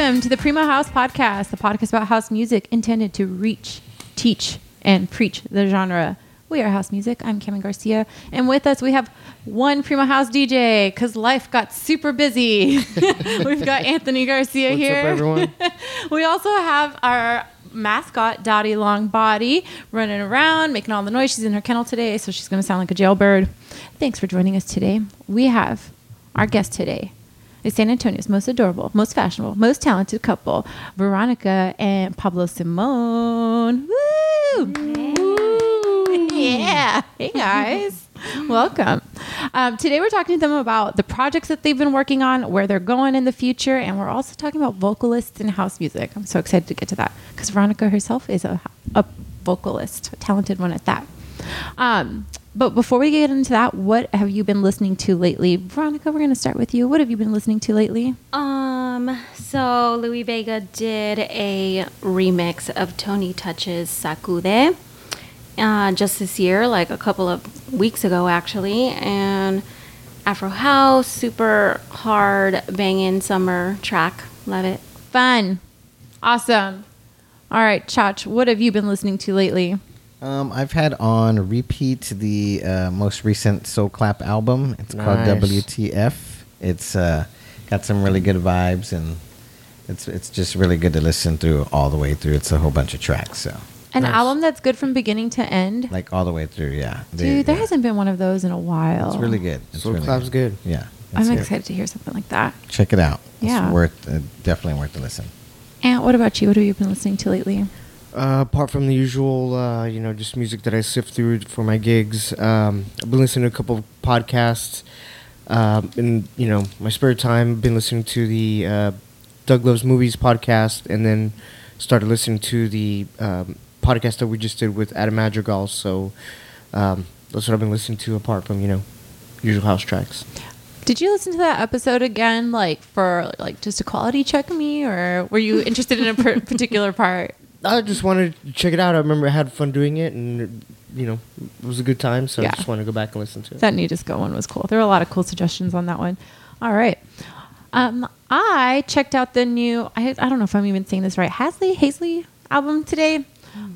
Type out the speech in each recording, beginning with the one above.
Welcome to the Primo House Podcast, the podcast about house music intended to reach, teach, and preach the genre. We are House Music. I'm Cameron Garcia. And with us, we have one Primo House DJ because life got super busy. We've got Anthony Garcia What's here. up, everyone? we also have our mascot, Dottie Longbody, running around, making all the noise. She's in her kennel today, so she's going to sound like a jailbird. Thanks for joining us today. We have our guest today is San Antonio's most adorable, most fashionable, most talented couple, Veronica and Pablo Simone. Woo! Yeah. Hey guys. Welcome. Um, today we're talking to them about the projects that they've been working on, where they're going in the future, and we're also talking about vocalists and house music. I'm so excited to get to that because Veronica herself is a, a vocalist, a talented one at that. Um, but before we get into that, what have you been listening to lately? Veronica, we're going to start with you. What have you been listening to lately? Um, so Louie Vega did a remix of Tony Touch's Sacude uh, just this year, like a couple of weeks ago, actually. And Afro House, super hard, banging summer track. Love it. Fun. Awesome. All right, Chach, what have you been listening to lately? Um, I've had on repeat the uh, most recent Soul Clap album. It's called WTF. It's uh, got some really good vibes, and it's it's just really good to listen through all the way through. It's a whole bunch of tracks, so An Nice. album that's good from beginning to end. like all the way through. Yeah, They- Dude, there yeah. hasn't been one of those in a while. It's really good. It's Soul really Clap's good. Yeah, I'm good. excited to hear something like that. Check it out. Yeah. it's worth uh, definitely worth the listen. And what about you? What have you been listening to lately? Uh, apart from the usual, uh, you know, just music that I sift through for my gigs, um, I've been listening to a couple of podcasts. Um, in you know my spare time, I've been listening to the uh, Doug Loves Movies podcast, and then started listening to the um, podcast that we just did with Adam Madrigal. So um, that's what I've been listening to, apart from you know usual house tracks. Did you listen to that episode again, like for like just a quality check me, or were you interested in a per- particular part? I just wanted to check it out. I remember I had fun doing it, and you know, it was a good time. So Yeah. I just want to go back and listen to it. That New Disco one was cool. There were a lot of cool suggestions on that one. All right. Um, I checked out the new. I, I don't know if I'm even saying this right. Hasley Hazley album today.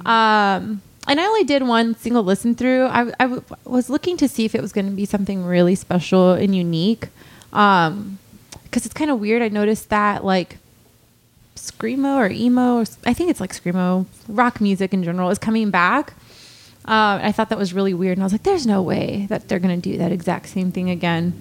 Um, and I only did one single listen through. I, I w- was looking to see if it was going to be something really special and unique. Um, because it's kind of weird. I noticed that like screamo or emo, or, I think it's like screamo, rock music in general is coming back. Uh, I thought that was really weird, and I was like, "There's no way that they're gonna do that exact same thing again."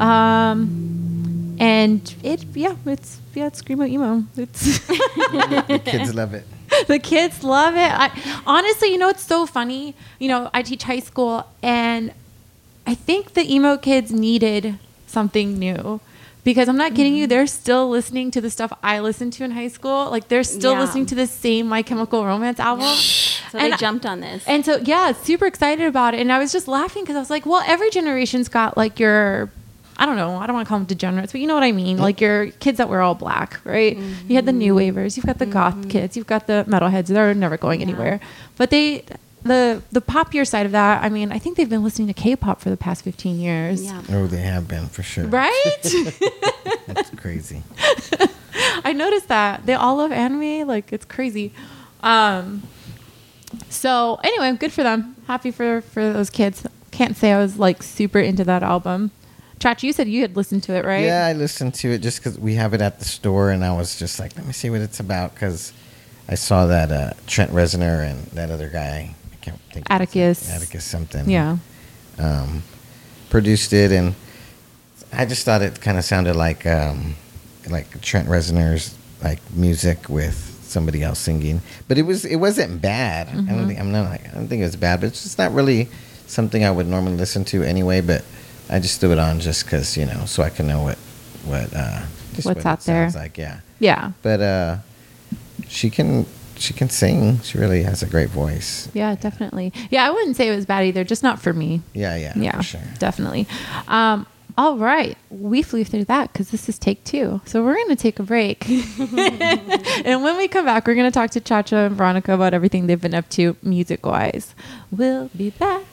Um, and it, yeah, it's yeah, it's screamo emo. It's the kids love it. the kids love it. I, honestly, you know, it's so funny. You know, I teach high school, and I think the emo kids needed something new. Because I'm not kidding you, mm-hmm. they're still listening to the stuff I listened to in high school. Like they're still Yeah. listening to the same My Chemical Romance album. So And they I- jumped on this. And so, yeah, super excited about it. And I was just laughing because I was like, well, every generation's got like your, I don't know, I don't want to call them degenerates, but you know what I mean? Like your kids that were all black, right? You had the mm-hmm. new wavers, you've got the goth mm-hmm. kids, you've got the metalheads. They're never going Yeah. anywhere. But they, the the popular side of that, I mean, I think they've been listening to K-pop for the past 15 years. yeah. Oh, they have been for sure. Right? That's crazy. I noticed that they all love anime. Like it's crazy. Um, so anyway, good for them. Happy for for those kids. Can't say I was like super into that album. Chach, you said you had listened to it, right? Yeah, I listened to it just because we have it at the store, and I was just like, let me see what it's about because I saw that uh, Trent Reznor and that other guy. I can't think. of. Atticus. Atticus something. Yeah. Um, produced it, and I just thought it kind of sounded like um, like Trent Reznor's like music with somebody else singing, but it was it wasn't bad. I Mm-hmm. don't think I'm not like I don't think it was bad, but it's just not really something I would normally listen to anyway. But I just threw it on just because you know, so I can know what what uh, What's what out there. like. Yeah, Yeah. but uh, she can she can sing. She really has a great voice. Yeah, definitely. Yeah, I wouldn't say it was bad either, just not for me. Yeah, yeah, Yeah, for sure. definitely. Um, all right, we flew through that because this is take two. So we're going to take a break. and when we come back, we're going to talk to Chacha and Veronica about everything they've been up to music wise. We'll be back.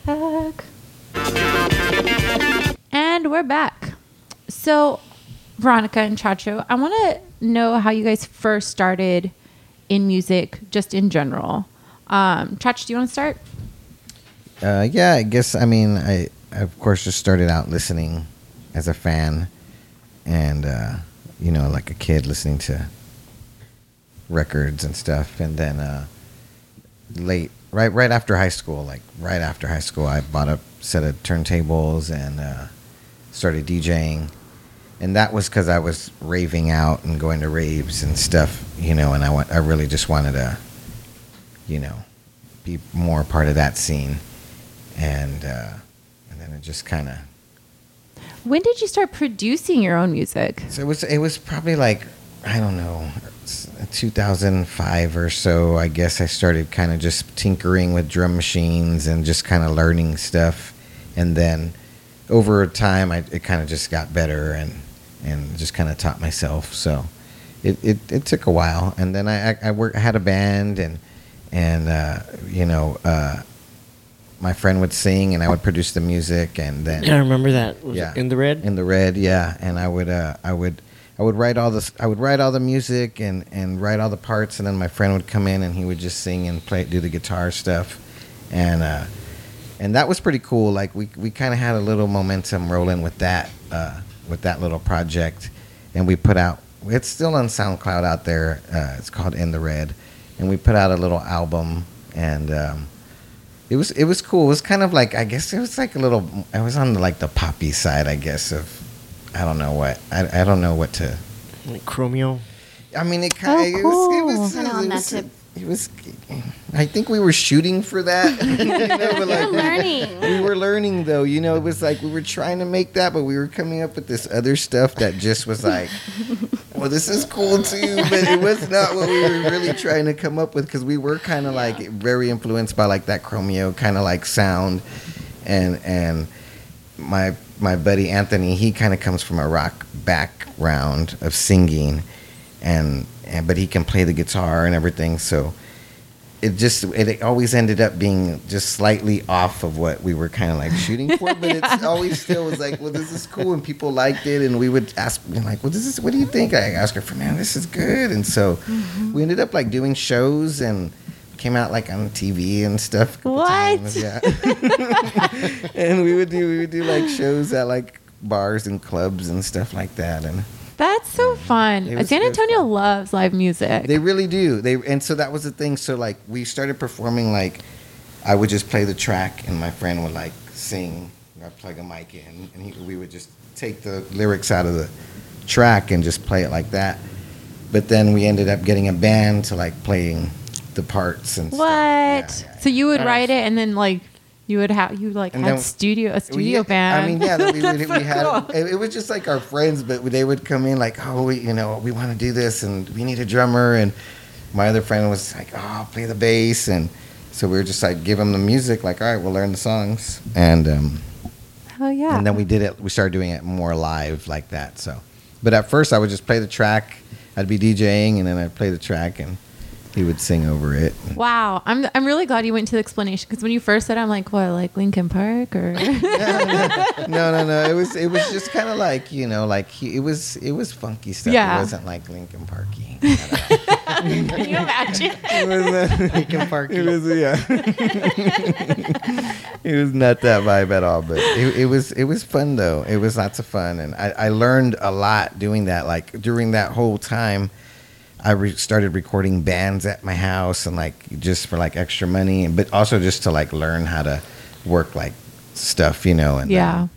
And we're back. So Veronica and Chacho, I want to know how you guys first started in music, just in general. Um, Chacho, do you want to start? Uh, yeah, I guess. I mean, I, I of course just started out listening as a fan, and uh, you know, like a kid listening to records and stuff, and then uh, late, right, right after high school, like right after high school, I bought a set of turntables and uh, started DJing, and that was because I was raving out and going to raves and stuff, you know, and I want, I really just wanted to, you know, be more part of that scene and uh, and then it just kind of When did you start producing your own music? so it was it was probably like I don't know 2005 or so I guess I started kind of just tinkering with drum machines and just kind of learning stuff and then over time I, it kind of just got better and and just kind of taught myself so it, it, it took a while. And then I I, I, work, I had a band and and uh, you know uh, my friend would sing and I would produce the music and then Yeah, I remember that. Was yeah. In the red. in the red yeah. And I would uh, I would I would write all this I would write all the music and and write all the parts and then my friend would come in and he would just sing and play do the guitar stuff. And uh, and that was pretty cool. Like we we kind of had a little momentum rolling with that uh, with that little project and we put out it's still on SoundCloud out there uh, it's called In the Red and we put out a little album and um, it was it was cool. It was kind of like I guess it was like a little. I was on like the poppy side, I guess of. I don't know what I, I don't know what to. Like Chromeo. I mean, it kind of Oh, it was it was Kinda on it that was, tip. It was. I think we were shooting for that. you know, like, learning. we were learning though. You know, it was like we were trying to make that, but we were coming up with this other stuff that just was like, well, this is cool too, but it was not what we were really trying to come up with because we were kind of like very influenced by like that Chromeo kind of like sound, and and my my buddy Anthony, he kind of comes from a rock background of singing, and and but he can play the guitar and everything, so it just it always ended up being just slightly off of what we were kind of like shooting for but it's always still was like well this is cool and people liked it and we would ask you know, like well this is what do you think? I asked her for man this is good. And so mm-hmm. we ended up like doing shows and came out like on tv and stuff What? times, yeah. And we would do we would do like shows at like bars and clubs and stuff like that and That's so fun. San Antonio fun. loves live music. They really do. They and so that was the thing. So like we started performing like I would just play the track and my friend would like sing. I'd plug a mic in and he, we would just take the lyrics out of the track and just play it like that. But then we ended up getting a band to like playing the parts and what? stuff. Yeah, yeah, So you would write it and then like you would have you like And had then- studio a studio yeah, band. I mean, yeah, we, we, we had cool. it, it was just like our friends, but they would come in like, oh, we, you know, we want to do this, and we need a drummer, and my other friend was like, oh, I'll play the bass, and so we were just like, give them the music, like, all right, we'll learn the songs, and um, Oh yeah. and then we did it. We started doing it more live like that. So, but at first, I would just play the track. I'd be DJing, and then I'd play the track, and he would sing over it. Wow, I'm I'm really glad you went to the explanation because when you first said, it, I'm like, what, like Linkin Park or? no, no, no. It was it was just kind of like you know, like he, it was it was funky stuff. Yeah. It wasn't like Linkin Parky. Can you imagine? it was uh, Linkin Park. It was yeah. it was not that vibe at all, but it, it was it was fun though. It was lots of fun, and I, I learned a lot doing that. Like during that whole time, I re- started recording bands at my house and like just for like extra money, and but also just to like learn how to work like stuff, you know. And uh, yeah,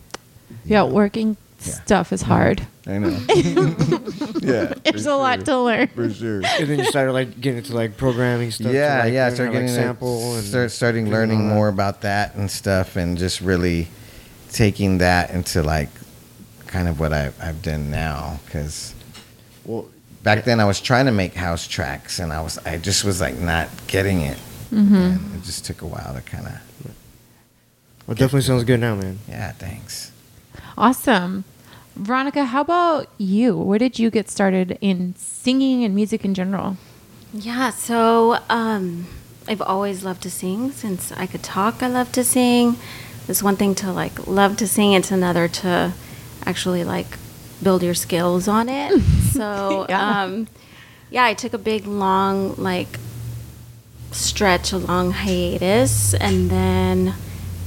yeah. Working Yeah. stuff is mm-hmm. hard. I know. yeah, There's a lot to learn. for sure. and then you started like getting into like programming stuff. yeah, to, like, yeah. Start how to, like, getting sample and start starting learning more about that and stuff, and just really taking that into like kind of what I, I've done now. Because Well, back then I was trying to make house tracks, and I was I just was like not getting it. Mm-hmm. And it just took a while to kind of well, definitely sounds good now, man. yeah. Thanks. Awesome. Veronica, how about you? Where did you get started in singing and music in general? Yeah, so um, I've always loved to sing. Since I could talk, I love to sing. It's one thing to like love to sing. It's another to actually like build your skills on it. So, Yeah. um, yeah, I took a big, long, like, stretch, a long hiatus, and then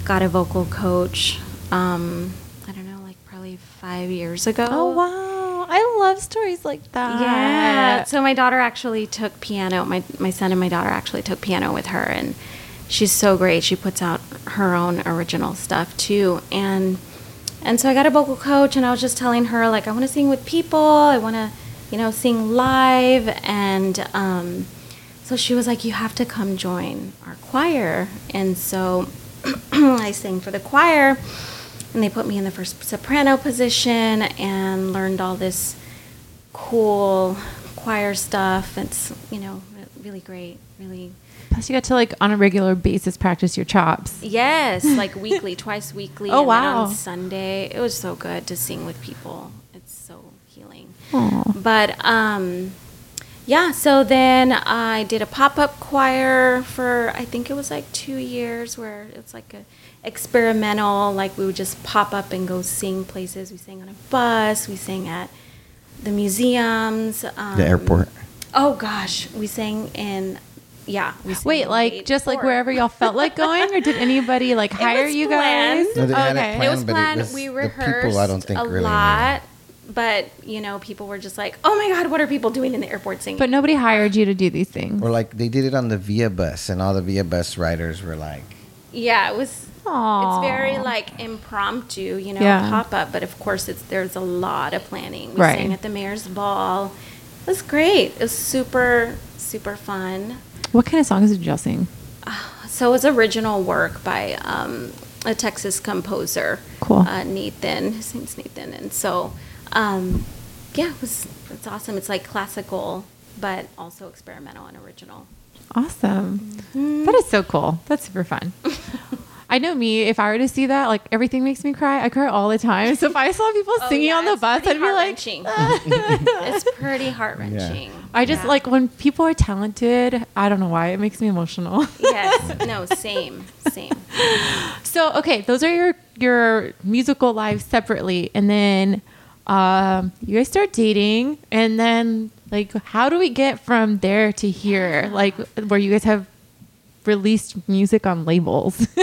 got a vocal coach. Um, I don't know, like probably five years ago. Oh wow, I love stories like that. Yeah. So my daughter actually took piano. My my son and my daughter actually took piano with her, and she's so great. She puts out her own original stuff too, and and so I got a vocal coach, and I was just telling her like I want to sing with people. I want to, you know, sing live, and um, so she was like, you have to come join our choir, and so I sang for the choir. And they put me in the first soprano position and learned all this cool choir stuff. It's you know really great, really. Plus, you got to like on a regular basis practice your chops. Yes, like weekly, twice weekly. Oh, and wow. on Sunday, it was so good to sing with people. It's so healing. Aw. But um, yeah. So then I did a pop up choir for I think it was like two years, where it's like a experimental. Like we would just pop up and go sing places. We sang on a bus. We sang at the museums. Um, The airport. Oh gosh, we sang in. Yeah. We Wait, like Gate just like Fort. wherever y'all felt like going, or did anybody like hire you guys? planned. No, they had it okay. It was but it planned. was we the rehearsed people, I don't think, a really knew. lot, but you know, people were just like, "Oh my God, what are people doing in the airport singing?" But nobody hired you to do these things. Or like they did it on the Via bus, and all the Via bus riders were like, yeah, it was. Aw. It's very like impromptu, you know, Yeah. pop up. But of course, it's there's a lot of planning. We Right. sang at the mayor's ball. It was great. It was super super fun. What kind of songs did y'all sing? So it was original work by um, a Texas composer. Cool. Uh, Nathan. His name's Nathan. And so, um, yeah, it was, it's awesome. It's like classical, but also experimental and original. Awesome. Mm-hmm. That is so cool. That's super fun. I know me, if I were to see that, like everything makes me cry. I cry all the time. So if I saw people Oh, singing yeah, on the bus, I'd be like, heart-wrenching. it's pretty heart wrenching. I just Yeah. like when people are talented, I don't know why, it makes me emotional. Yes. No, same. Same. So okay, those are your your musical lives separately, and then um, you guys start dating, and then like how do we get from there to here, like where you guys have released music on labels?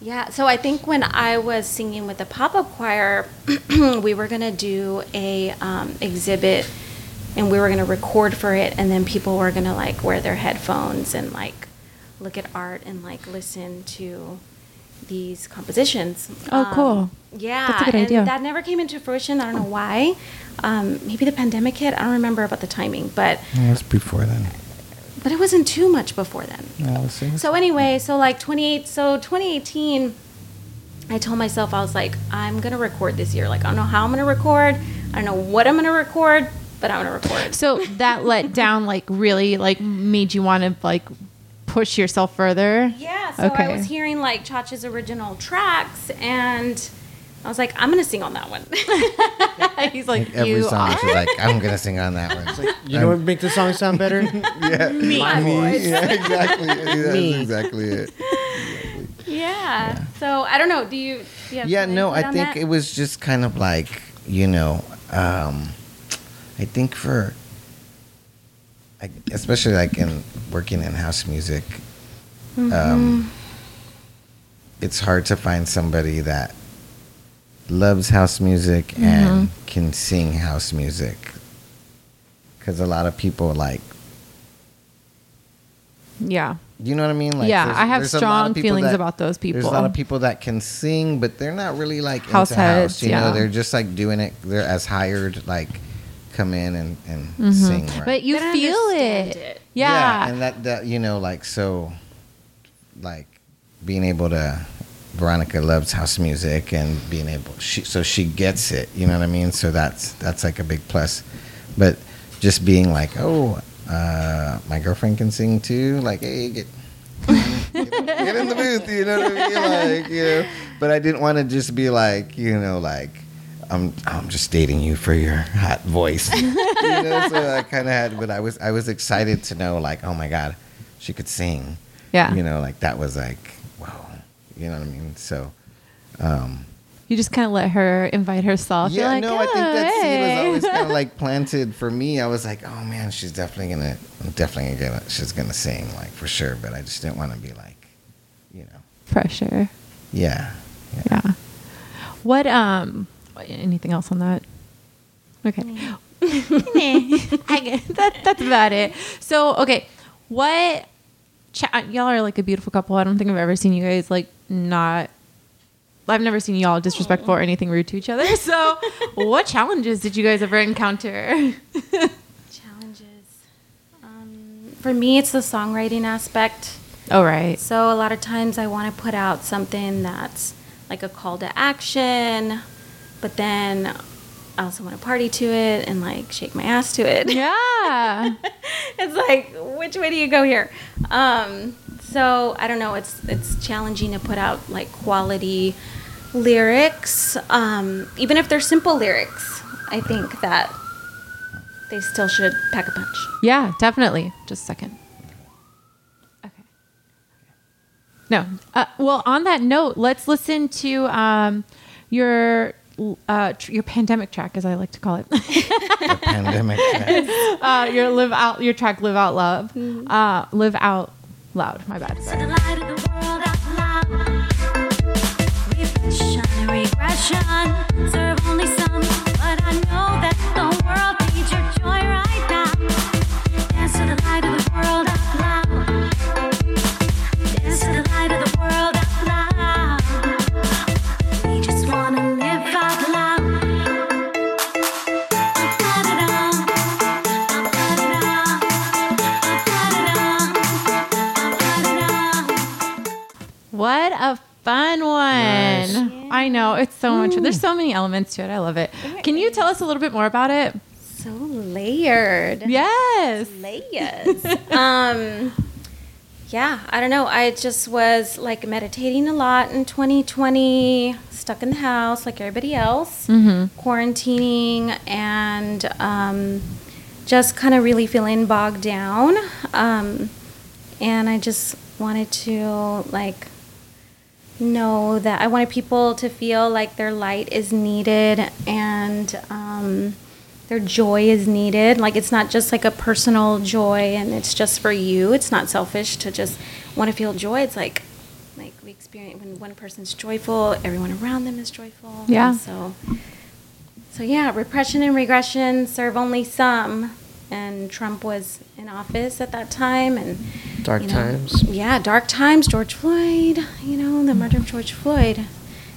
Yeah, so I think when I was singing with the pop up choir, we were gonna do a um, exhibit, and we were gonna record for it, and then people were gonna like wear their headphones and like look at art and like listen to these compositions. Oh, Um, cool. Yeah, That's a good and idea. that never came into fruition. I don't know why. Um, maybe the pandemic hit. I don't remember about the timing, but "Yeah, "It's before then." But it wasn't too much before then. Yeah. So anyway, so like 28, so 2018, I told myself I was like, I'm gonna record this year. Like I don't know how I'm gonna record. I don't know what I'm gonna record, but I'm gonna record. so that let down, like really, like made you want to like push yourself further. Yeah. So Okay. I was hearing like Chacha's original tracks, and I was like, I'm gonna sing on that one. He's like, Like every you song, are. she's like, "I'm gonna sing on that one." You know what make the song sound better? yeah, My voice. Yeah, exactly. That's Me. exactly it. yeah. So I don't know. Do you? Do you have yeah no i think that? it was just kind of like you know um i think for I, especially like in working in house music Mm-hmm. um it's hard to find somebody that loves house music and Mm-hmm. can sing house music because a lot of people like Yeah. you know what I mean? Like, Yeah, I have there's a lot strong feelings that- about those people. There's a lot of people that can sing, but they're not really like House into heads, house. You yeah. know, they're just like doing it. They're as hired, like come in and and sing. Right? Mm-hmm. But you They feel understand it. it. Yeah. and that that you know, like so, like being able to. Veronica loves house music and being able she so she gets it. You know what I mean? So that's that's like a big plus. But just being like, oh, uh, my girlfriend can sing too. Like, hey, get get, in- get in the booth, you know what I mean? Like, you know. But I didn't want to just be like, you know, like I'm I'm just dating you for your hot voice. you know, so I kind of had, but I was I was excited to know, like, oh my god, she could sing. Yeah. You know, like that was like. You know what I mean? So, um, You just kind of let her invite herself. Yeah, like, no, I think that "Oh, seed was always kind of like planted for me. I was like, oh man, she's definitely gonna, I'm definitely gonna, she's gonna sing like for sure. But I just didn't want to be like, you know, pressure. yeah, Yeah. What um anything else on that? Okay. I guess that that's about it. So, okay, what cha- y'all are like a beautiful couple. I don't think I've ever seen you guys like not I've never seen y'all disrespectful or anything rude to each other. So, what challenges did you guys ever encounter? Challenges. Um, for me, it's the songwriting aspect. oh, right. So a lot of times I want to put out something that's like a call to action, but then I also want to party to it and like shake my ass to it. Yeah. it's like which way do you go here? Um, so I don't know. It's it's challenging to put out like quality lyrics, um, even if they're simple lyrics. I think that they still should pack a punch. Yeah, definitely. Just a second. Okay. No. Uh, well, on that note, let's listen to um, your uh, tr- your pandemic track, as I like to call it. the pandemic. track. uh, your live out your track, live out love, uh, live out loud. My bad. To Sorry. Elements to it. I love it. Can you tell us a little bit more about it? So layered. Yes. layers. um, yeah, I don't know. I just was like meditating a lot in 2020, stuck in the house like everybody else, quarantining, and um, just kind of really feeling bogged down. Um, and I just wanted to like know that I wanted people to feel like their light is needed and um, their joy is needed. Like it's not just like a personal joy and it's just for you. It's not selfish to just want to feel joy. It's like like we experience when one person's joyful, everyone around them is joyful. And Yeah. so so yeah, repression and regression serve only some. And Trump was in office at that time, and Dark you know, times. Yeah, dark times. George Floyd. You know, the murder of George Floyd.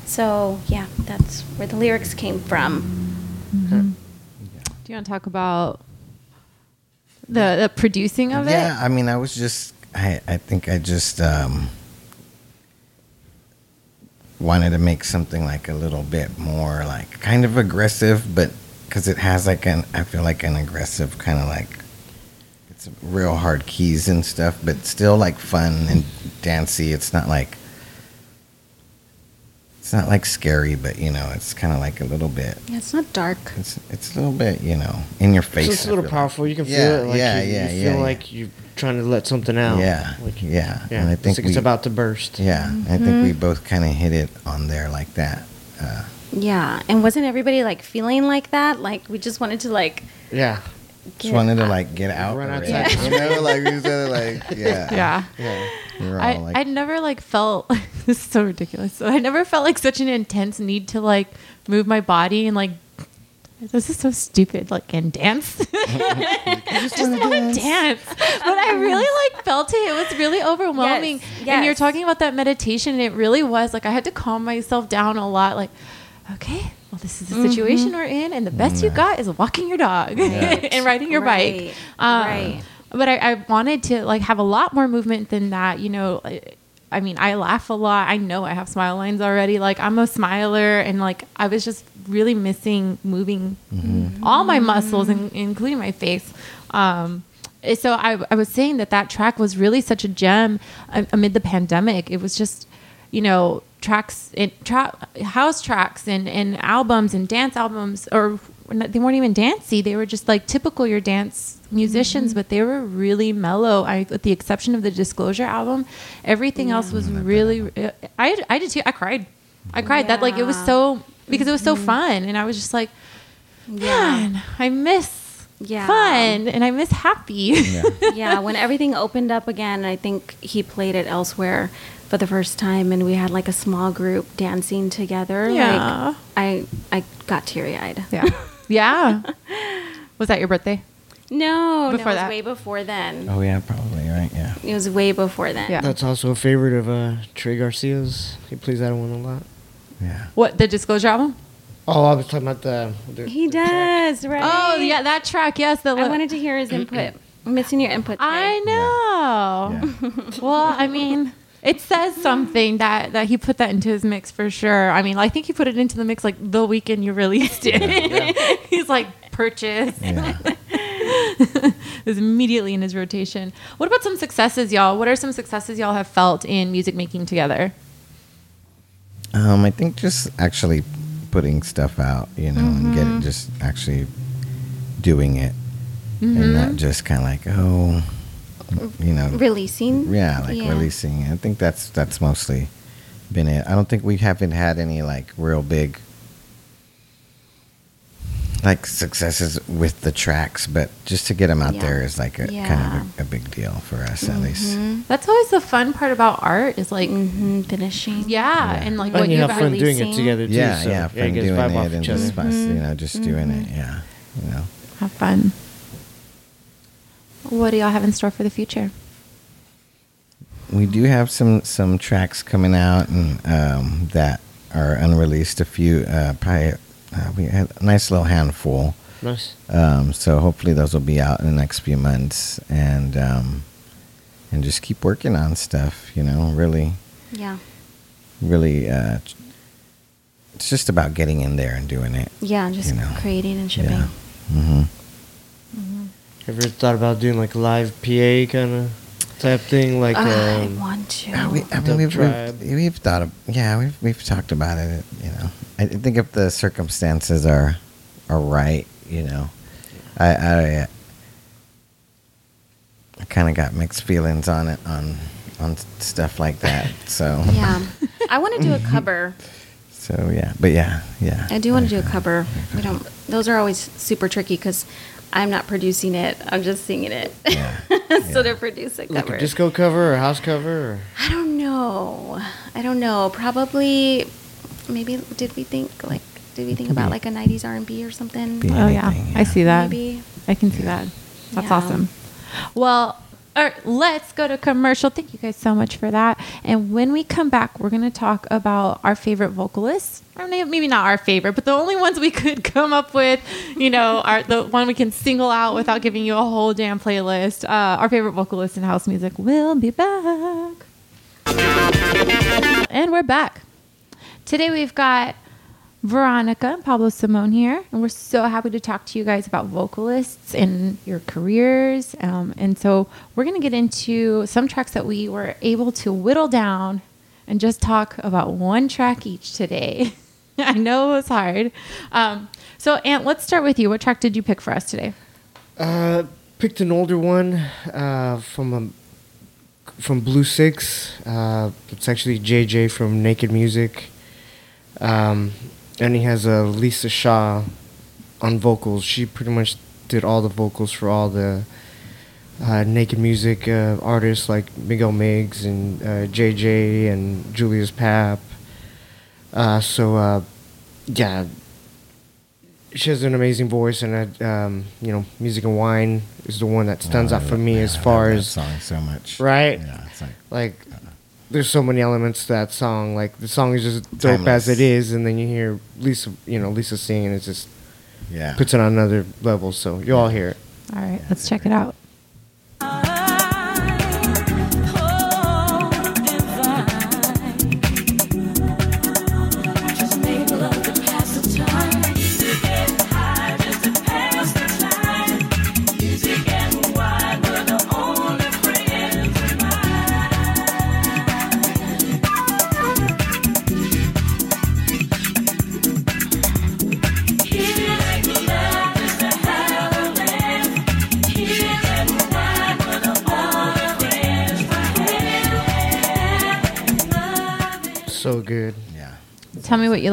So yeah, that's where the lyrics came from. Do you want to talk about the, the producing of yeah, it? Yeah, I mean, I was just, I, I think I just um, wanted to make something like a little bit more like kind of aggressive, but because it has like an, I feel like an aggressive kind of like, it's real hard keys and stuff, but still like fun and dancey. It's not like, it's not like scary, but you know, it's kind of like a little bit. Yeah, it's not dark. It's it's a little bit, you know, in your face. So it's a little feel like. powerful. You can feel Yeah, it. Like yeah, you, yeah, you feel yeah. like you're trying to let something out. Yeah, Like, yeah, yeah. and I It's think like it's we- about to burst. Yeah, I think we both kind of hit it on there like that. Uh, Yeah, and wasn't everybody like feeling like that? Like we just wanted to like Yeah. just get wanted to like get out. Run already, outside. You know, like we said, like yeah, Yeah. Yeah. We I, like, I never like felt this is so ridiculous. So I never felt like such an intense need to like move my body and like this is so stupid like and dance. just want to dance. But I really like felt it. It was really overwhelming. Yes, And you're talking about that meditation and it really was like I had to calm myself down a lot like okay, well this is the situation we're in and the best you got is walking your dog and riding your bike. Right, Um, right. but I, I wanted to like have a lot more movement than that you know I, I mean i laugh a lot. I know i have smile lines already. Like i'm a smiler and like i was just really missing moving all my muscles in, including my face. Um eh, so I, I was saying that that track was really such a gem amid the pandemic. It was just you know tracks in tra- house tracks and, and albums and dance albums or they weren't even dancey. They were just like typical your dance musicians mm-hmm. but they were really mellow. I, with the exception of the disclosure album everything else was really I, I did too. I cried. I cried. That like it was so because it was so mm-hmm. fun, and I was just like, man, I miss Yeah. fun and I miss happy. Yeah. yeah, when everything opened up again, I think he played it elsewhere for the first time, and we had like a small group dancing together. Yeah. Like, I I got teary eyed. yeah, yeah. Was that your birthday? No, Before no, it was that? way before then. Oh yeah, probably right. Yeah. It was way before then. Yeah. That's also a favorite of uh, Trey Garcia's. He plays that one a lot. Yeah. What the Disclosure album? Oh, I was talking about the. the He the track. does, right? Oh yeah, that track. Yes, the I wanted to hear his input. I'm missing your input. I today. know. Yeah. Well, I mean, it says something that that he put that into his mix for sure. I mean, I think he put it into the mix like the weekend you released it. He's like purchase. Yeah. it was immediately in his rotation. What about some successes, y'all? What are some successes y'all have felt in music making together? Um, I think just actually putting stuff out, you know, and Mm-hmm. getting just actually doing it, Mm-hmm. and not just kind of like oh, you know, Releasing. yeah, like Yeah. releasing. I think that's that's mostly been it. I don't think we haven't had any like real big like successes with the tracks, but just to get them out Yeah. there is like a kind of a, a big deal for us at least. That's always the fun part about art is like, hmm finishing. yeah, Yeah. and like what And you you've have fun doing it together too. Yeah, so, yeah, you fun doing off it and each other. just Mm-hmm. you know, just doing it. Yeah, you know. have fun. What do y'all have in store for the future? We do have some some tracks coming out and um, that are unreleased. A few, uh, probably uh, we had a nice little handful. Nice. Um, so hopefully those will be out in the next few months, and um, and just keep working on stuff. You know, really, Yeah. really, uh, it's just about getting in there and doing it. Yeah, just You know. creating and shipping. Yeah. hmm Ever thought about doing like live PA kind of type thing? Like, I um, want to. Uh, we, I mean, we've, Tribe. we've, we've thought of, yeah, we've, we've talked about it, you know. I think if the circumstances are, are right, you know, I, I, I kind of got mixed feelings on it, on, on stuff like that. So, yeah. I want to do a cover. so yeah, but yeah, yeah. I do want to do a cover. We don't. Those are always super tricky because I'm not producing it. I'm just singing it. Yeah, so to produce a like a disco cover or house cover? Or? I don't know. I don't know. Probably, maybe. Did we think like? Did we think about like a '90s R&B or something? Be Oh yeah, anything, I see that. Maybe. I can see that. That's Yeah. awesome. Well, all right, let's go to commercial. Thank you guys so much for that. And when we come back, we're going to talk about our favorite vocalists. Or maybe not our favorite, but the only ones we could come up with. You know, are the one we can single out without giving you a whole damn playlist. Uh, our favorite vocalists in house music. We'll be back. And we're back. Today we've got Veronica and Pablo Simone here, and we're so happy to talk to you guys about vocalists and your careers. Um, and so we're going to get into some tracks that we were able to whittle down and just talk about one track each today. I know it was hard. Um, so, Aunt, let's start with you. What track did you pick for us today? Uh, picked an older one uh, from a, from Blue Six. Uh, it's actually JJ from Naked Music, um, and he has a Lisa Shaw on vocals. She pretty much did all the vocals for all the uh, Naked Music uh, artists like Miguel Miggs and uh, JJ and Julius Papp. Uh, so uh, yeah, she has an amazing voice, and uh, um, you know, music and wine is the one that stands Oh, out for me man, as far as song so much. right? Yeah, it's like like. There's so many elements to that song. Like the song is just dope Timeless. as it is, and then you hear Lisa, you know, Lisa singing. It just yeah. puts it on another level. So you all hear it. All right, let's check it out.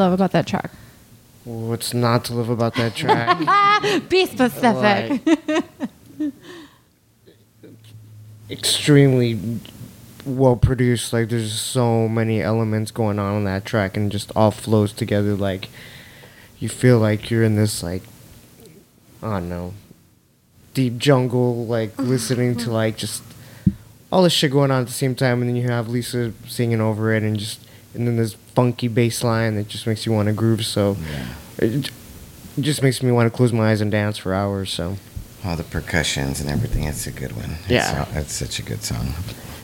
Love about that track. What's not to love about that track? Be specific. Like, extremely well produced. Like there's so many elements going on on that track, and just all flows together. Like you feel like you're in this like I don't know deep jungle, like listening to like just all this shit going on at the same time, and then you have Lisa singing over it, and just and then this funky bass line that just makes you want to groove. So it, it just makes me want to close my eyes and dance for hours. So. All the percussions and everything. It's a good one. It's Yeah. so- it's such a good song.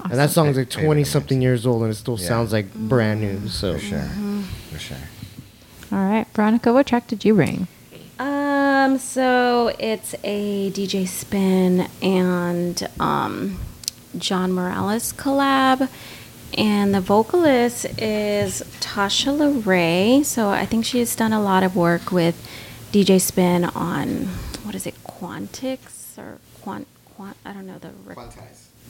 And that song's like 20 something years old and it still Yeah. sounds like brand new. So For sure. For sure. All right, Veronica, what track did you bring? Um, so it's a DJ Spen and um, John Morales collab. And the vocalist is Tasha LeRae. So I think she's done a lot of work with DJ Spen on, what is it, Quantix or Quant, Quant, I don't know the. rec-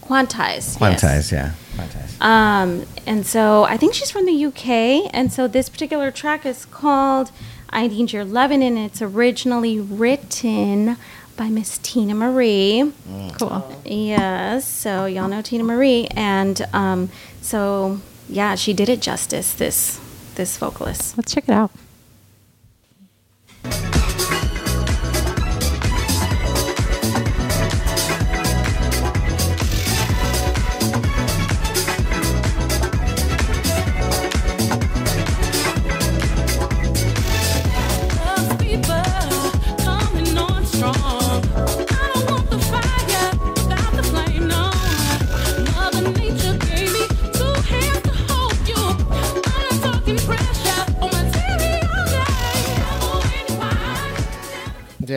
Quantize. yes. Quantize, yeah. Quantize. Um, and so I think she's from the UK. And so this particular track is called I Need Your Lovin', and it's originally written by Miss Teena Marie. Cool. Yes, so y'all know Teena Marie. And um, so, yeah, she did it justice, this, this vocalist. Let's check it out.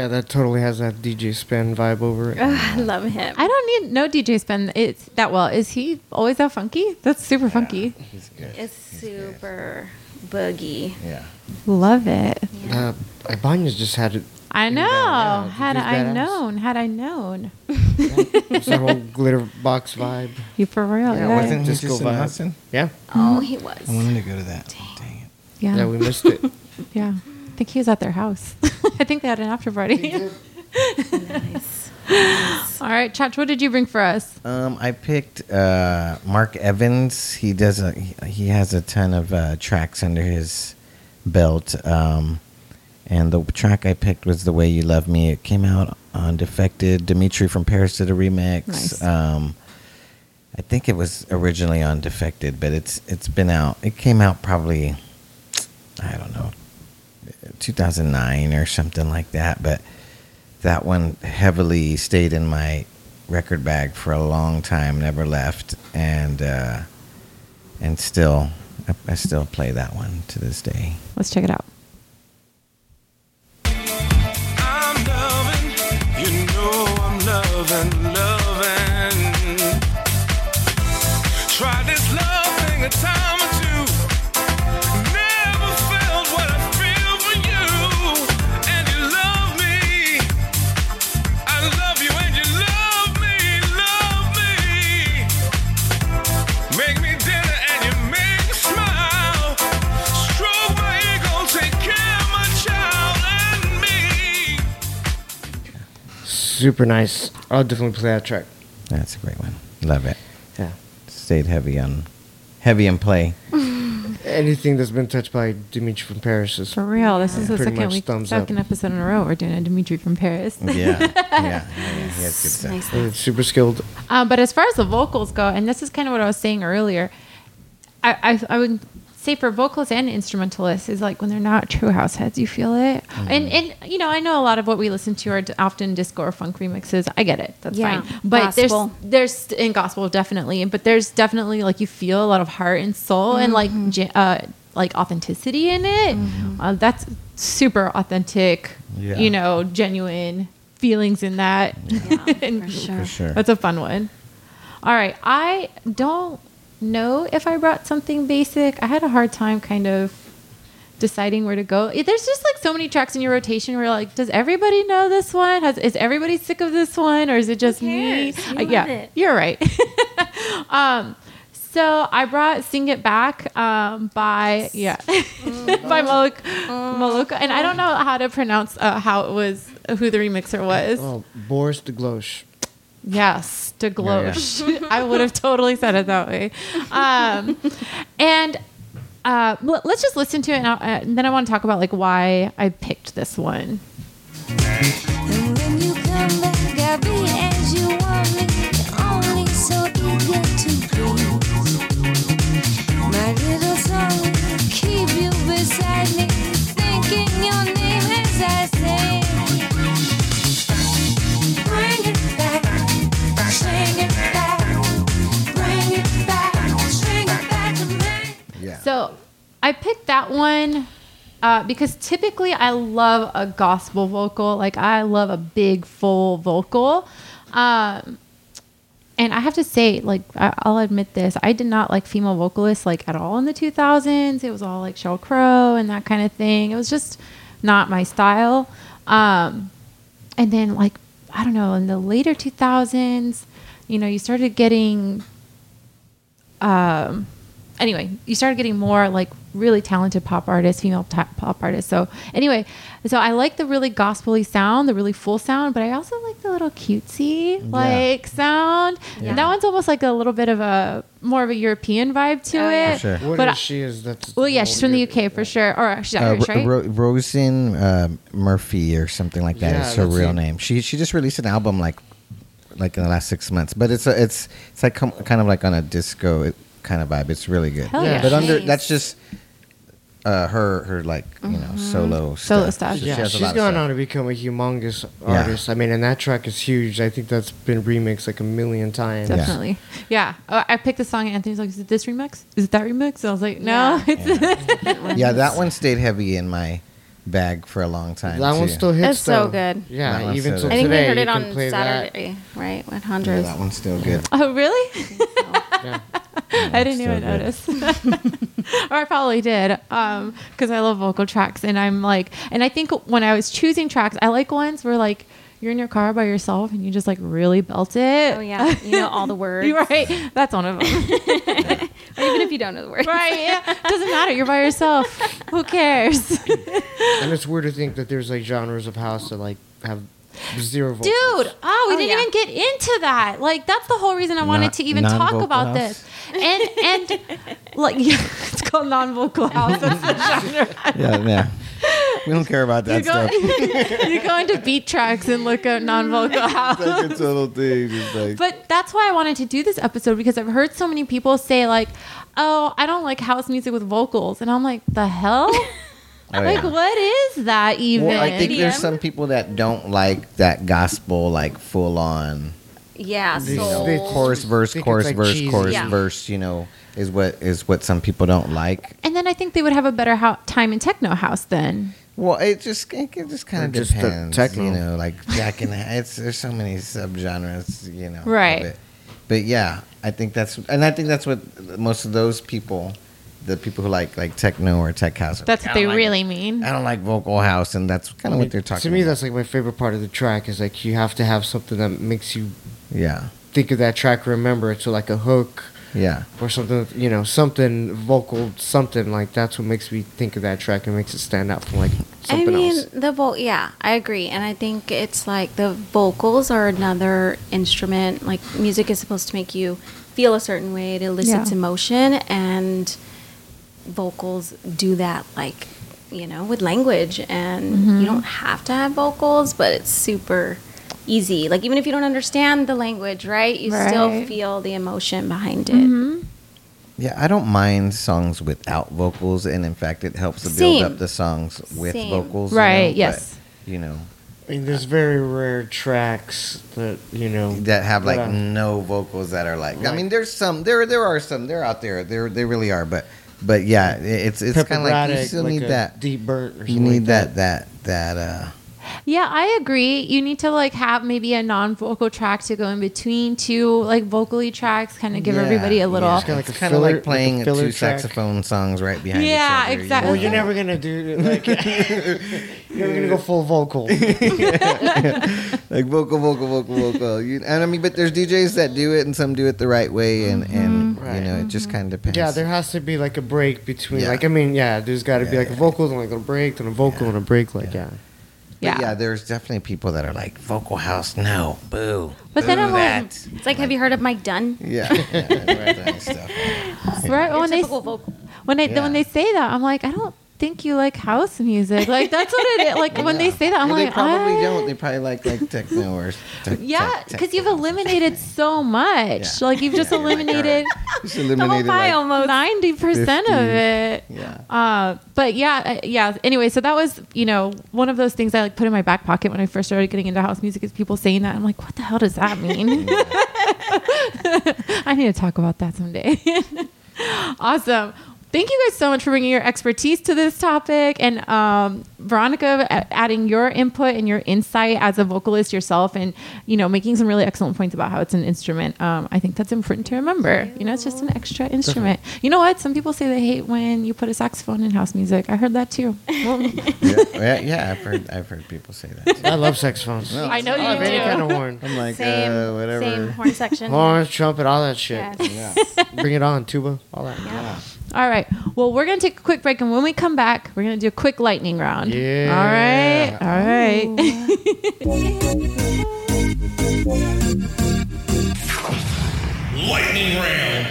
Yeah, that totally has that DJ Spen vibe over it. I love him. I don't need no DJ spin it's that well. Is he always that funky? That's super funky. He's good. It's super boogie. Yeah. Love it. Uh, Ibanez just had it. I know. yeah, had I badass. known, had I known. It's that whole glitter box vibe. You for real? Yeah, Yeah. wasn't he just in vibe. Austin? Yeah, Oh, he was. I wanted to go to that. Dang it. Yeah. yeah, we missed it. Yeah. I think he was at their house. I think they had an after party. nice. All right, Chach, what did you bring for us? Um, I picked uh, Mark Evans. He does a he, he has a ton of uh, tracks under his belt. Um, and the track I picked was "The Way You Love Me." It came out on Defected. Dimitri from Paris did a remix. Nice. Um, I think it was originally on Defected, but it's it's been out. It came out probably I don't know 2009 or something like that. But that one heavily stayed in my record bag for a long time, never left, and uh, and still I, I still play that one to this day. Let's check it out. Super nice. I'll definitely play that track. That's a great one. Love it. Yeah. Stayed heavy on heavy in play. Anything that's been touched by Dimitri from Paris is For real, this is the Pretty second week, thumbs up. second episode in a row we're doing a Dimitri from Paris. Yeah, yeah, yeah, yeah. He has good stuff. Nice. super skilled. Um, but as far as the vocals go, and this is kind of what I was saying earlier, I, I, I would say for vocalists and instrumentalists is like when they're not true house heads, you feel it. Mm-hmm. And and you know, I know a lot of what we listen to are often disco or funk remixes. I get it, that's Yeah, fine. But gospel. there's there's in gospel definitely, but there's definitely like you feel a lot of heart and soul and like Mm-hmm. ge- uh, like authenticity in it. Uh, that's super authentic. Yeah. You know, genuine feelings in that. Yeah, And for sure. For sure. that's a fun one. All right. I don't know if I brought something basic. I had a hard time kind of deciding where to go. There's just like so many tracks in your rotation where you're like, does everybody know this one? Has is everybody sick of this one or is it just me? You uh, yeah, it. you're right. um So I brought "Sing It Back" um, by yeah by Maluk Maluka, and I don't know how to pronounce uh, how it was who the remixer was. Oh, Boris Dlugosch. Yes, de Gloche. I would have totally said it that way. Um, and uh, let's just listen to it, and, I'll- uh, and then I want to talk about like why I picked this one. Uh, because typically I love a gospel vocal. Like I love a big full vocal. Um, and I have to say, like I- I'll admit this, I did not like female vocalists like at all in the 2000s. It was all like Sheryl Crow and that kind of thing. It was just not my style. Um, and then like I don't know, in the later 2000s, you know, you started getting um anyway you started getting more like really talented pop artists female ta- pop artists so anyway so i like the really gospely sound the really full sound but i also like the little cutesy like sound and that one's almost like a little bit of a more of a european vibe to Oh, yeah. it Sure. What but is she? Is that's well yeah she's from the uk for sure or she's Uh, irish Ro- right Ro- Róisín uh, Murphy or something like that Yeah, is her real it. name. She she just released an album like like in the last six months, but it's a, it's it's like com- kind of like on a disco kind of vibe. It's really good. Hell yeah. But under Nice. that's just uh, her her like you know solo Solo stuff. stuff. She- she Yeah, has a she's lot of gone stuff. on to become a humongous Yeah. artist. I mean, and that track is huge. I think that's been remixed like a million times. definitely yeah, Uh, i picked the song and anthony's like is it this remix is it that remix i was like no Yeah. it's Yeah, that one stayed heavy in my bag for a long time. That one too. still hits. It's so though. good. That Yeah, one's even so till good. I think today, we heard you it can on play Saturday, right? With Yeah, hundreds. that one's still good. oh really Yeah. I didn't even good. notice. or I probably did. Um, because I love vocal tracks and I'm like and I think when I was choosing tracks, I like ones where like you're in your car by yourself and you just like really belt it. Oh yeah, you know all the words. Right. That's one of them. Even if you don't know the words. right. Yeah. Doesn't matter. You're by yourself. Who cares? And it's weird to think that there's like genres of house that like have zero vocals. Dude, oh, we Oh, didn't yeah. even get into that. Like, that's the whole reason I wanted to even talk about house? this. And and like, yeah, it's called non-vocal house. That's the genre. Yeah, yeah. We don't care about You that go, stuff. you go into beat tracks and look at non-vocal house. like a total thing. Like But that's why I wanted to do this episode because I've heard so many people say like, "Oh, I don't like house music with vocals," and I'm like, "The hell? Oh, like, what is that even?" Well, I think there's some people that don't like that gospel, like full on Yeah, They- soul. they- chorus, verse, think it's, chorus, like, verse, cheesy. chorus, Yeah. verse. You know, is what is what some people don't like. and then I think they would have a better ho- time in techno house then. Well, it just it, it just kind of just the depends. techno. You know, like Jack and it's there's so many subgenres. You know, Right. But yeah, I think that's and I think that's what most of those people, the people who like like techno or tech house. That's like, what they like- really mean. I don't like vocal house, and that's kind of what they're talking. To me, about. that's like my favorite part of the track is like you have to have something that makes you yeah, think of that track, remember it. So like a hook yeah. or something, you know, something vocal, something like that's what makes me think of that track and makes it stand out from like I something mean, else. the vo- yeah, I agree, and I think it's like the vocals are another instrument. Like music is supposed to make you feel a certain way, it elicits Yeah. emotion, and vocals do that. Like you know, with language, and Mm-hmm. you don't have to have vocals, but it's super easy. Like even if you don't understand the language, right, you still feel the emotion behind it. Mhm. Yeah, I don't mind songs without vocals, and in fact, it helps to build Same. up the songs with Same. vocals. you Right, know, yes. but, you know I mean, there's very rare tracks that you know that have like that, no vocals that are like. I mean, there's some. There, there are some. They're out there. There, they really are. But, but yeah, it's it's kind of like you still like need a that. deep burnt or something You need like that that that uh Yeah, I agree. You need to like have maybe a non-vocal track to go in between two like vocally tracks, kind of give Yeah, everybody a little. yeah. It's kinda like It's a kind of filler- like playing like two track. saxophone songs right behind Yeah, each other. you exactly. Well, you're never gonna do like you're never gonna go full vocal. like vocal, vocal, vocal, vocal. You, and I mean, but there's DJs that do it, and some do it the right way, and and Right. You know, it just kind of mm-hmm. depends. Yeah, there has to be like a break between. Yeah. Like I mean, yeah, there's got to be Yeah, like a vocal, and like a break, and a vocal, and a break. Like yeah. But Yeah. yeah. there's definitely people that are like vocal house, no, boo. But then I'm like- that. It's like, have you heard of Mike Dunn? yeah, yeah, right, that stuff. Right when they vocal. when they Yeah. when they say that, I'm like, I don't think you like house music. Like that's what it is. Like when they say that, I'm Well, like, they probably I- don't. They probably like like techno or tech, Yeah, tech- because you've eliminated so much. Yeah. Like you've just Yeah, you're like, eliminated The whole eliminated pie like, almost. ninety percent of it. yeah. Uh, but yeah, uh, yeah. Anyway, so that was you know one of those things I like put in my back pocket when I first started getting into house music. Is people saying that I'm like, what the hell does that mean? I need to talk about that someday. awesome. Thank you guys so much for bringing your expertise to this topic, and um, Veronica adding your input and your insight as a vocalist yourself, and you know making some really excellent points about how it's an instrument. Um, I think that's important to remember. You know, it's just an extra instrument. You know what? Some people say they hate when you put a saxophone in house music. I heard that too. yeah, yeah, yeah, I've heard I've heard people say that. I love saxophones. I know I you love any do. kind of horn. I'm like, Same, uh, whatever. same horn section. Horns, trumpet, all that shit. Yes. Yeah. Bring it on, tuba, all that. yeah. All right. Well, we're going to take a quick break. And when we come back, we're going to do a quick lightning round. Yeah. All right. All right. Lightning round.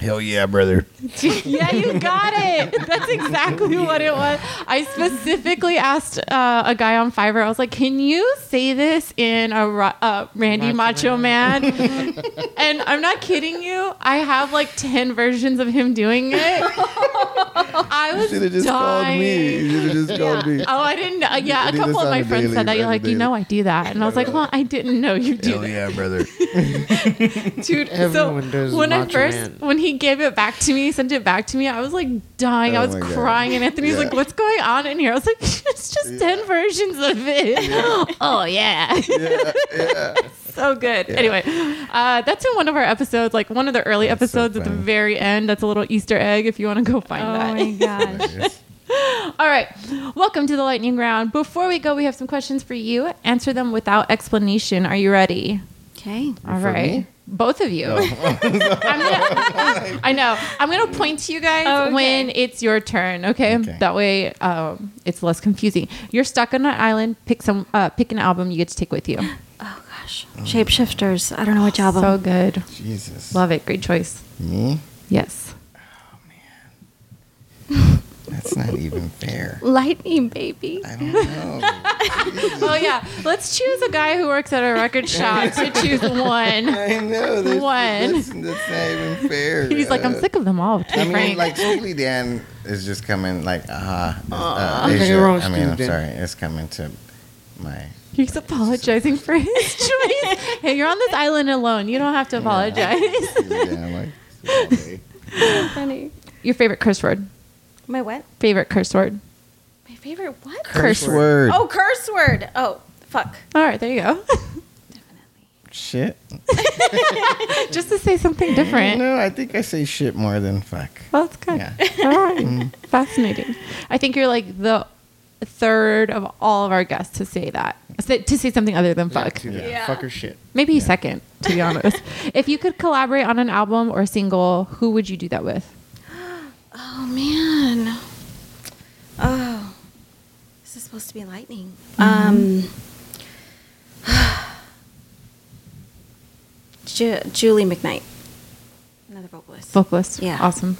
Hell yeah, brother. yeah, you got it. That's exactly what it was. I specifically asked uh, a guy on Fiverr. I was like, "Can you say this in a uh, Randy Macho, Macho Man?" and I'm not kidding you. I have like ten versions of him doing it. I was Should have just dying. called me. You should have just called me. Oh, I didn't. Uh, yeah, a couple of my friends daily- said that. You're on a like, you know, I do that, and I was like, well, I didn't know you do Hell that, yeah, brother. dude. Everyone so does when I first, Man. when he gave it back to me, sent it back to me, I was like dying. I Oh was my God. crying, and Anthony's Yeah. like, "What's going on in here?" I was like, "It's just ten versions of it." oh yeah. yeah, yeah. so good. Anyway, uh, that's in one of our episodes, like one of the early That's so episodes at the very end. That's a little Easter egg if you want to go find Oh that. Oh, my gosh. All right. Welcome to the lightning round. Before we go, we have some questions for you. Answer them without explanation. Are you ready? Okay. All For right. me? Both of you. Oh. I'm gonna, I know. I'm going to point to you guys Okay. when it's your turn, okay? Okay. That way um, it's less confusing. You're stuck on an island. Pick some. Uh, pick an album you get to take with you. Oh gosh. Shapeshifters. I don't know which album. So good. Jesus. Love it. Great choice. Me? Yes. That's not even fair. Lightning baby. I don't know. Oh yeah. Let's choose a guy who works at a record shop to choose one. I know. That's, One. That's, that's not even fair. He's like, I'm Uh, sick of them all. To be I mean, frank. like Steely Dan is just coming, like, uh, uh, Nothing Aja. wrong I mean, I'm Dan. sorry, it's coming to my. He's apologizing for his choice. hey, you're on this island alone. You don't have to apologize. Steely Dan, like, all day. Funny. Your favorite curse word? My what? Favorite curse word? My favorite what? Curse word. Oh, curse word. Oh, fuck. All right, there you go. Definitely. Shit. Just to say something different. No, I think I say shit more than fuck. Well, that's good. Yeah. All right. Mm. Fascinating. I think you're like the third of all of our guests to say that. To say something other than fuck. Yeah, Yeah. Fuck or shit. Maybe second, to be honest. if you could collaborate on an album or a single, who would you do that with? Oh man. Oh. This is supposed to be lightning. Mm-hmm. Um. Ju- Julie McKnight. Another vocalist. Vocalist. Yeah. Awesome.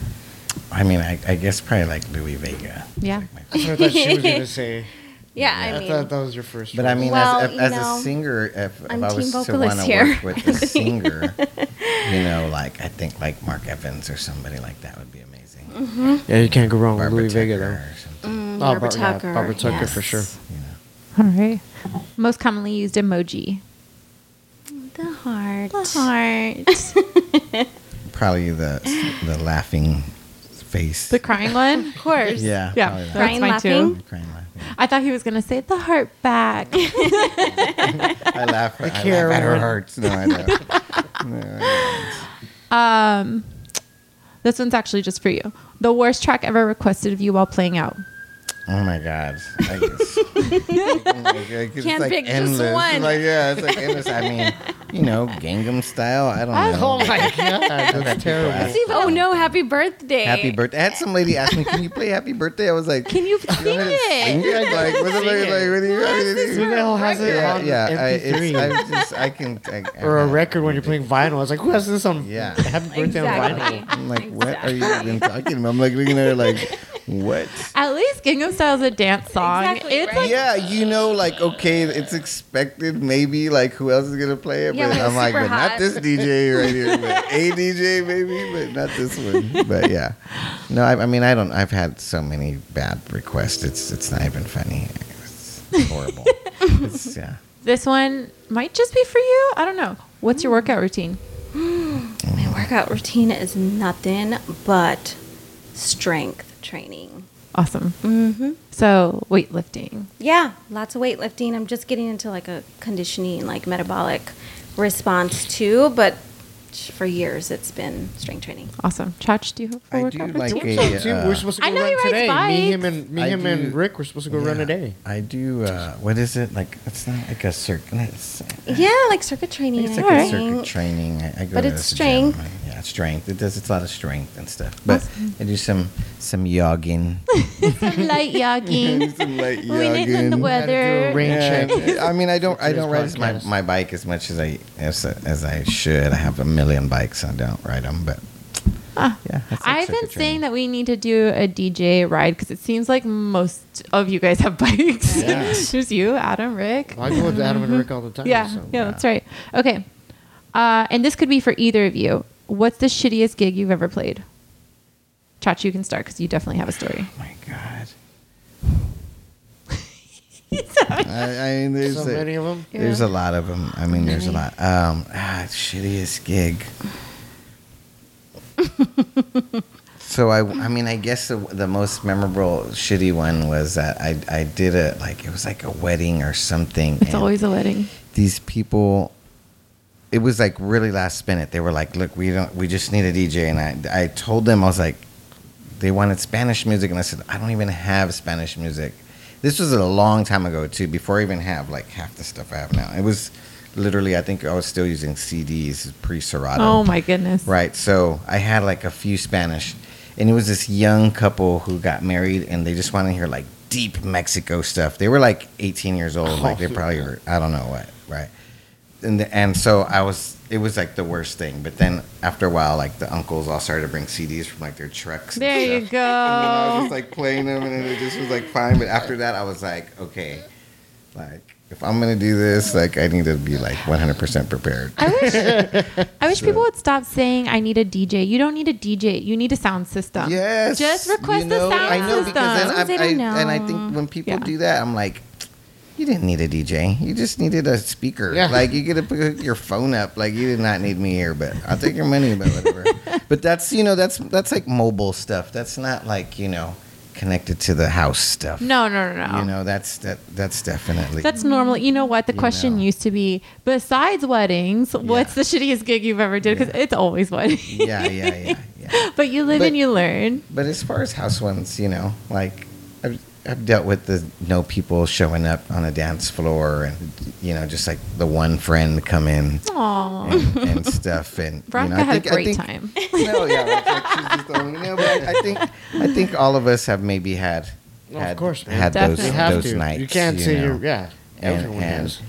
I mean, I, I guess probably like Louie Vega. Yeah. That's what I thought she was gonna say. yeah, I, I mean. thought that was your first. But I mean, Well, as, you as, know, a singer, if, if I'm I team was to want to work with a singer, you know, like I think like Marc Evans or somebody like that would be amazing. Mm-hmm. yeah, you can't go wrong with Barbara Louie Vega Tucker though. or something. mm, Oh, Barbara Bar- yeah, Tucker. Barbara Tucker for sure. You know. All right. Most commonly used emoji. The heart. The heart. Probably the the laughing face. the crying one? Of course. Yeah, Yeah. probably that. That's Crying, mine laughing? too. Crying laughing. I thought he was going to say the heart back. I laugh. I, can't laugh at her remember. hearts. No, I don't. No, I don't. Um, this one's actually just for you. The worst track ever requested of you while playing out. Oh my god! I guess. Like, it's Can't like pick just endless. one. Like yeah, it's like endless. I mean, you know, Gangnam Style. I don't I- know. Oh my god, that's had terrible. people Oh no! Happy birthday! Happy birthday! I had some lady ask me, "Can you play Happy Birthday?" I was like, Can you "You sing want me to sing it? it? Like, what's it like? Like, what do you want me to do?" Who the hell has it Yeah, on yeah. I, MP3? it's, I just, I can. I, I or a record when you're playing vinyl. I was like, who has this on? Yeah. Happy birthday Exactly. on vinyl. I'm like, what are you even talking about? I'm like looking at her like, what? At least Gangnam Style is a dance song. Exactly, it's right? like yeah, you know, like okay, it's expected. Maybe like who else is gonna play it? Yeah, but when I'm like, super but not this DJ right here. But a DJ maybe, but not this one. But yeah, no, I, I mean, I don't. I've had so many bad requests. It's it's not even funny. It's horrible. it's, yeah. this one might just be for you. I don't know. What's your workout routine? My workout routine is nothing but strength training. Awesome. Mm-hmm. So weightlifting. Yeah, lots of weightlifting. I'm just getting into like a conditioning, like metabolic response too. But for years, it's been strength training. Awesome. Chach, do you have a I workout do like routine? a. See, uh, we're supposed to go I know run he rides today. Me, bikes. him, and me, I him, and Rick. We're supposed to go run yeah, today. I do. Uh, what is it like? It's not like a circuit. It's, Yeah, like circuit training. it's I like a circuit training. I, I go But to it's the strength. Gym. Yeah, it's strength. It does. It's a lot of strength and stuff. But I do some some jogging. Some light jogging. some light we need in the jogging. weather. rain Yeah, check. I mean, I don't. I don't ride my, my bike as much as I as, as I should. I have a million bikes. I don't ride them, but Ah. yeah. like I've been circuit saying that we need to do a DJ ride because it seems like most of you guys have bikes. Yeah. There's you, Adam, Rick. I go with Adam and Rick all the time. Yeah, so. yeah, that's right. Okay. Uh, and this could be for either of you. What's the shittiest gig you've ever played? Chach, you can start because you definitely have a story. Oh my god. I, I mean, there's So a, many of them. There's a lot of them. I mean, there's a lot. Um, ah, shittiest gig. so I, I mean, I guess the, the most memorable shitty one was that I, I did a like it was like a wedding or something. It's always a wedding. these people. It was like really last minute. They were like, "Look, we don't. We just need a DJ." And I, I told them I was like, they wanted Spanish music, and I said, I don't even have Spanish music. This was a long time ago too, before I even have like half the stuff I have now. It was literally, I think I was still using CDs pre Serato. Oh my goodness. Right. So I had like a few Spanish, and it was this young couple who got married, and they just wanted to hear like deep Mexico stuff. They were like 18 years old. Like they oh. probably were, I don't know what, right? And the, and so I was. It was like the worst thing. But then after a while, like the uncles all started to bring CDs from like their trucks. and There you go. And then I was just like playing them, and then it just was like fine. But after that, I was like, okay, like if I'm gonna do this, like I need to be like 100% prepared. I wish I wish So- people would stop saying I need a DJ. You don't need a DJ. You need a sound system. Yes. Just request you know, the sound I know system. because then I, I, don't and I think when people Yeah. do that, I'm like, you didn't need a DJ. You just needed a speaker. Yeah. Like you could have put your phone up. Like you did not need me here, but I'll take your money, but whatever. but that's you know that's that's like mobile stuff. That's not like you know connected to the house stuff. No, no, no, no. You know that's that that's definitely That's normal. You know what? The question know. used to be besides weddings, what's the shittiest gig you've ever did? Because it's always weddings. yeah yeah yeah yeah. but you live But- and you learn. But as far as house ones, you know, like I've, I've dealt with the no people showing up on a dance floor and, you know, just like the one friend come in and, and stuff. And, Veronica you know, I had think, a great I think, time. No, yeah, like, like she's just the only, no, but I, I think, I think all of us have maybe had, had of course, man. had those, Definitely. Have those to. nights. you can't say know. you're. Yeah, And, everyone and, has.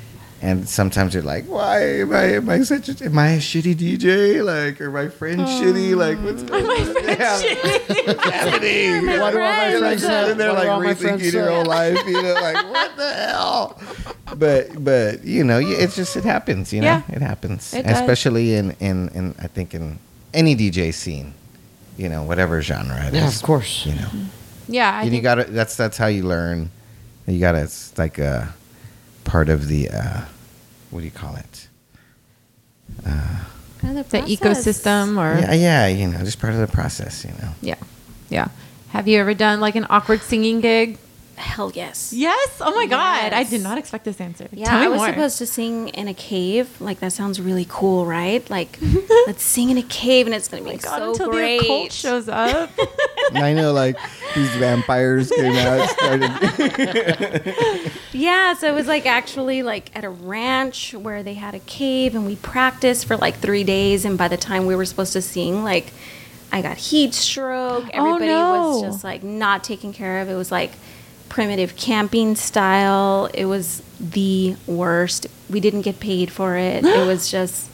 And sometimes you're like, why am I, am I such a, am I a shitty DJ? Like, are my friends oh. shitty? Like, what's going my on? friends Yeah. shitty? What's happening? My Why do all my friends. friends Like, have? sitting there why do all my like rethinking your whole life, you know, like what the hell? But but you know, you- it's just it happens, you know, Yeah. it happens, It does. especially in in in I think in any DJ scene, you know, whatever genre it is, Yeah, of course. you know, Yeah, I and you got to that's that's how you learn. You got to it's like a part of the uh, what do you call it? Kind of the process. ecosystem or Yeah, yeah, you know, just part of the process, you know. yeah, yeah. Have you ever done like an awkward singing gig? Hell yes. Yes. Oh my god, I did not expect this answer. Yeah, Tell me I was more. supposed to sing in a cave. Like that sounds really cool, right? Like let's sing in a cave, and it's gonna oh be Oh my god, so until great. the occult shows up. I know, like these vampires came out. Started. Yeah, so it was like actually like at a ranch where they had a cave and we practiced for like three days. And by the time we were supposed to sing, like I got heat stroke. Oh, Everybody was no. just like not taken care of. It was like primitive camping style. It was the worst. We didn't get paid for it. it was just,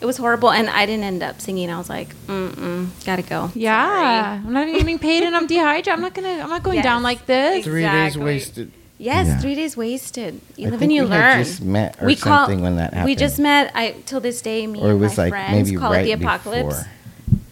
it was horrible. And I didn't end up singing. I was like, mm mm, gotta go. Yeah, I'm not even getting paid, and I'm dehydrated. I'm not gonna. I'm not going Yes. down like this. Three days wasted. Yes, Yeah. three days wasted. You I live think and you we learn. just met or we call- something when that happened We just met. I till this day, me or it and was my like friends maybe call right it the apocalypse. before.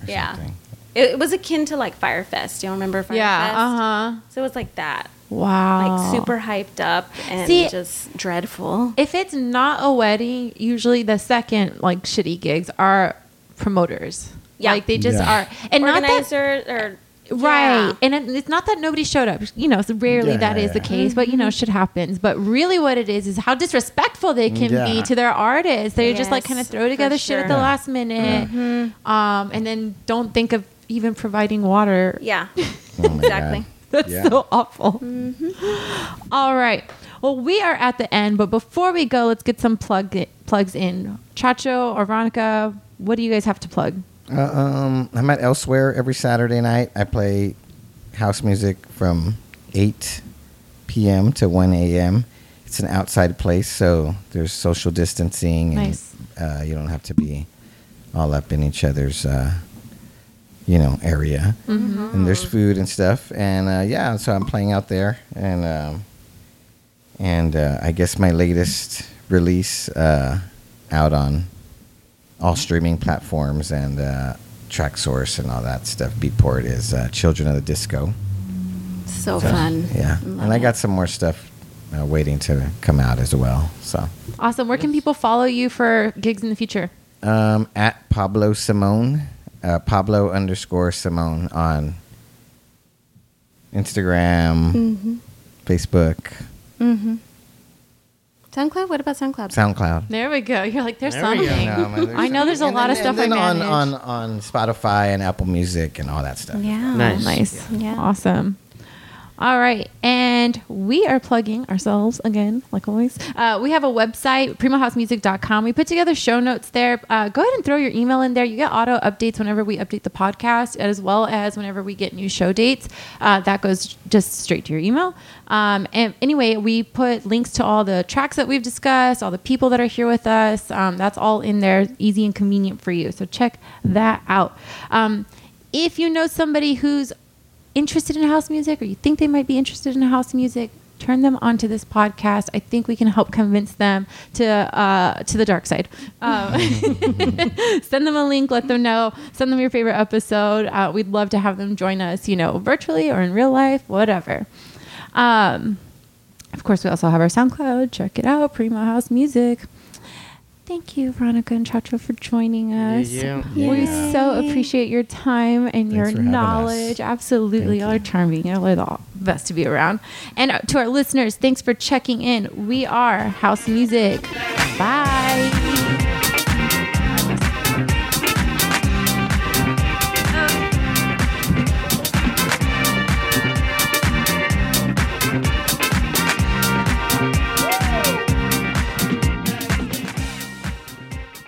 Yeah. something. It, it was akin to like Fyre Fest. Do you remember Fyre Fest? Yeah. Uh huh. So it was like that, Wow. like super hyped up and See- just dreadful. If it's not a wedding, usually the second like shitty gigs are promoters. Yeah. Like they just Yeah. are, and not that or right. yeah. And it, it's not that nobody showed up. You know, so rarely Yeah, that is the yeah. case, but you know, shit happens. But really, what it is is how disrespectful they can be to their artists. They just like kind of throw for together shit at the sure. last minute, um, and then don't think of even providing water. Yeah, Oh exactly. That's Yeah. so awful. All right. Well, we are at the end, but before we go, let's get some plug plugs in. Chacho or Veronica, what do you guys have to plug? Uh, um, I'm at Elsewhere every Saturday night. I play house music from 8 p.m. to 1 a.m. It's an outside place, so there's social distancing. And, Nice. Uh, you don't have to be all up in each other's, uh, you know, area. And there's food and stuff. And uh, yeah, so I'm playing out there. And um, and uh, I guess my latest release uh, out on all streaming platforms and uh, Traxsource and all that stuff beatport is uh, children of the disco So So, fun. yeah Love and i got some more stuff uh, waiting to come out as well so Awesome. Where can people follow you for gigs in the future? um, at pablo simone uh, pablo underscore simone on instagram Mm-hmm. facebook SoundCloud. What about SoundCloud? soundcloud There we go. You're like, there's There something. No, man, there's I know there's a something. lot And of stuff and then on, on on spotify and apple music and all that stuff yeah. Nice. Nice. Yeah. Awesome. All right. And we are plugging ourselves again, like always. Uh, we have a website, primohousemusic.com. We put together show notes there. Uh, go ahead and throw your email in there. You get auto updates whenever we update the podcast, as well as whenever we get new show dates. Uh, that goes just straight to your email. Um, and anyway, we put links to all the tracks that we've discussed, all the people that are here with us. Um, that's all in there, easy and convenient for you. So check that out. Um, if you know somebody who's interested in house music or you think they might be interested in house music turn them onto this podcast. I think we can help convince them to uh, to the dark side. Um, send them a link let them know. Send them your favorite episode. Uh, we'd love to have them join us you know virtually or in real life whatever. Um, of course we also have our soundcloud. Check it out. Primo house music Thank you, Veronica and Chacho, for joining us. yeah. We Yeah. so appreciate your time and Thanks your for having us. knowledge. Absolutely. Thank Y'all are charming. Y'all are the best to be around. And uh, to our listeners, thanks for checking in. We are House Music. Bye.